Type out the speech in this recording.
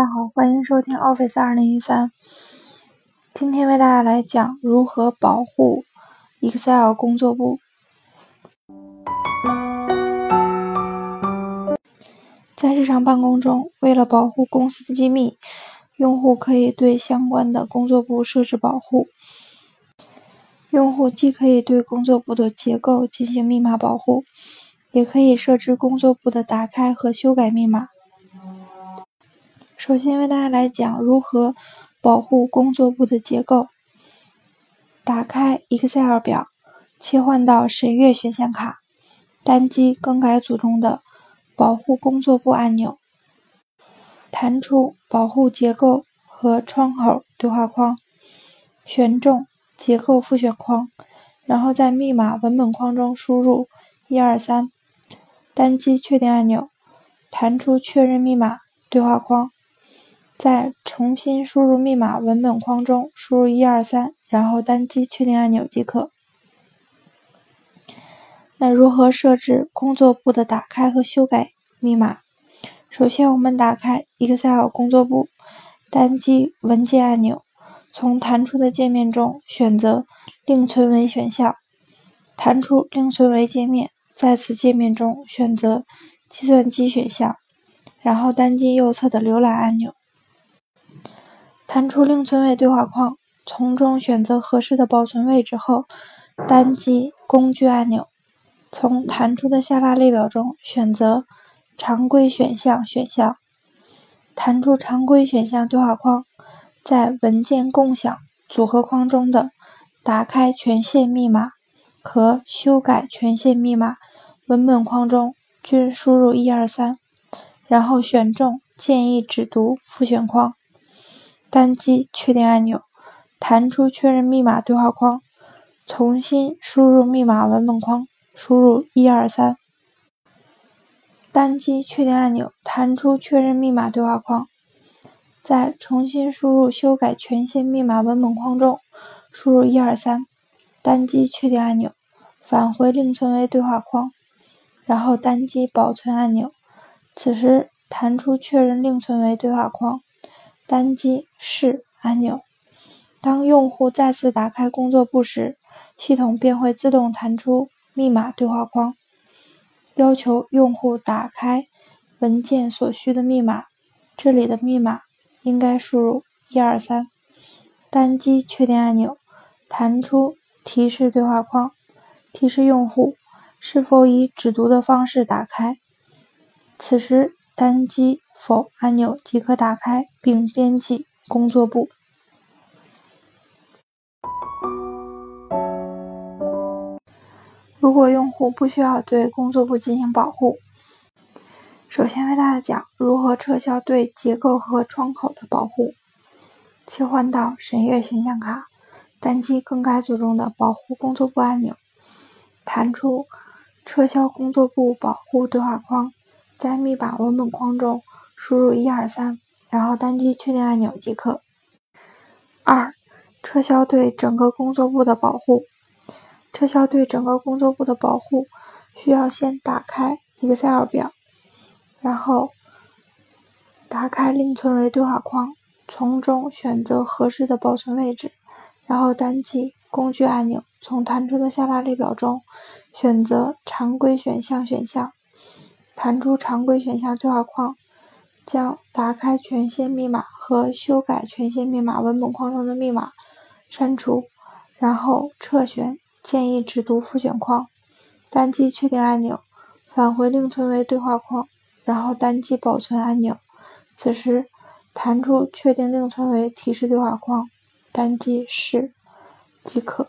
大家好，欢迎收听 Office 二零一三。今天为大家来讲如何保护 Excel 工作簿。在日常办公中，为了保护公司机密，用户可以对相关的工作簿设置保护。用户既可以对工作簿的结构进行密码保护，也可以设置工作簿的打开和修改密码。首先为大家来讲如何保护工作簿的结构。打开 Excel 表，切换到审阅选项卡，单击更改组中的保护工作簿按钮，弹出保护结构和窗口对话框，选中结构复选框，然后在密码文本框中输入一二三，单击确定按钮，弹出确认密码对话框。在重新输入密码文本框中输入一二三，然后单击确定按钮即可。那如何设置工作簿的打开和修改密码？首先，我们打开 Excel 工作簿，单击文件按钮，从弹出的界面中选择另存为选项，弹出另存为界面，在此界面中选择计算机选项，然后单击右侧的浏览按钮。弹出另存为对话框，从中选择合适的保存位置后，单击工具按钮，从弹出的下拉列表中选择常规选项选项，弹出常规选项对话框，在文件共享组合框中的打开权限密码和修改权限密码文本框中均输入一二三，然后选中建议只读复选框。单击确定按钮，弹出确认密码对话框，重新输入密码文本框，输入一二三。单击确定按钮，弹出确认密码对话框，在重新输入修改权限密码文本框中输入一二三，单击确定按钮，返回另存为对话框，然后单击保存按钮，此时弹出确认另存为对话框。单击“是”按钮。当用户再次打开工作簿时，系统便会自动弹出密码对话框，要求用户打开文件所需的密码。这里的密码应该输入一二三。单击确定按钮，弹出提示对话框，提示用户是否以只读的方式打开。此时。单击否按钮即可打开并编辑工作簿。如果用户不需要对工作簿进行保护，首先为大家讲如何撤销对结构和窗口的保护。切换到审阅选项卡，单击更改组中的保护工作簿按钮，弹出撤销工作簿保护对话框。在密码文本框中输入一二三，然后单击确定按钮即可。二、撤销对整个工作簿的保护。撤销对整个工作簿的保护，需要先打开 Excel 表，然后打开另存为对话框，从中选择合适的保存位置，然后单击工具按钮，从弹出的下拉列表中选择常规选项选项。弹出常规选项对话框，将打开权限密码和修改权限密码文本框中的密码删除，然后撤选建议只读复选框，单击确定按钮，返回另存为对话框，然后单击保存按钮。此时弹出确定另存为提示对话框，单击是即可。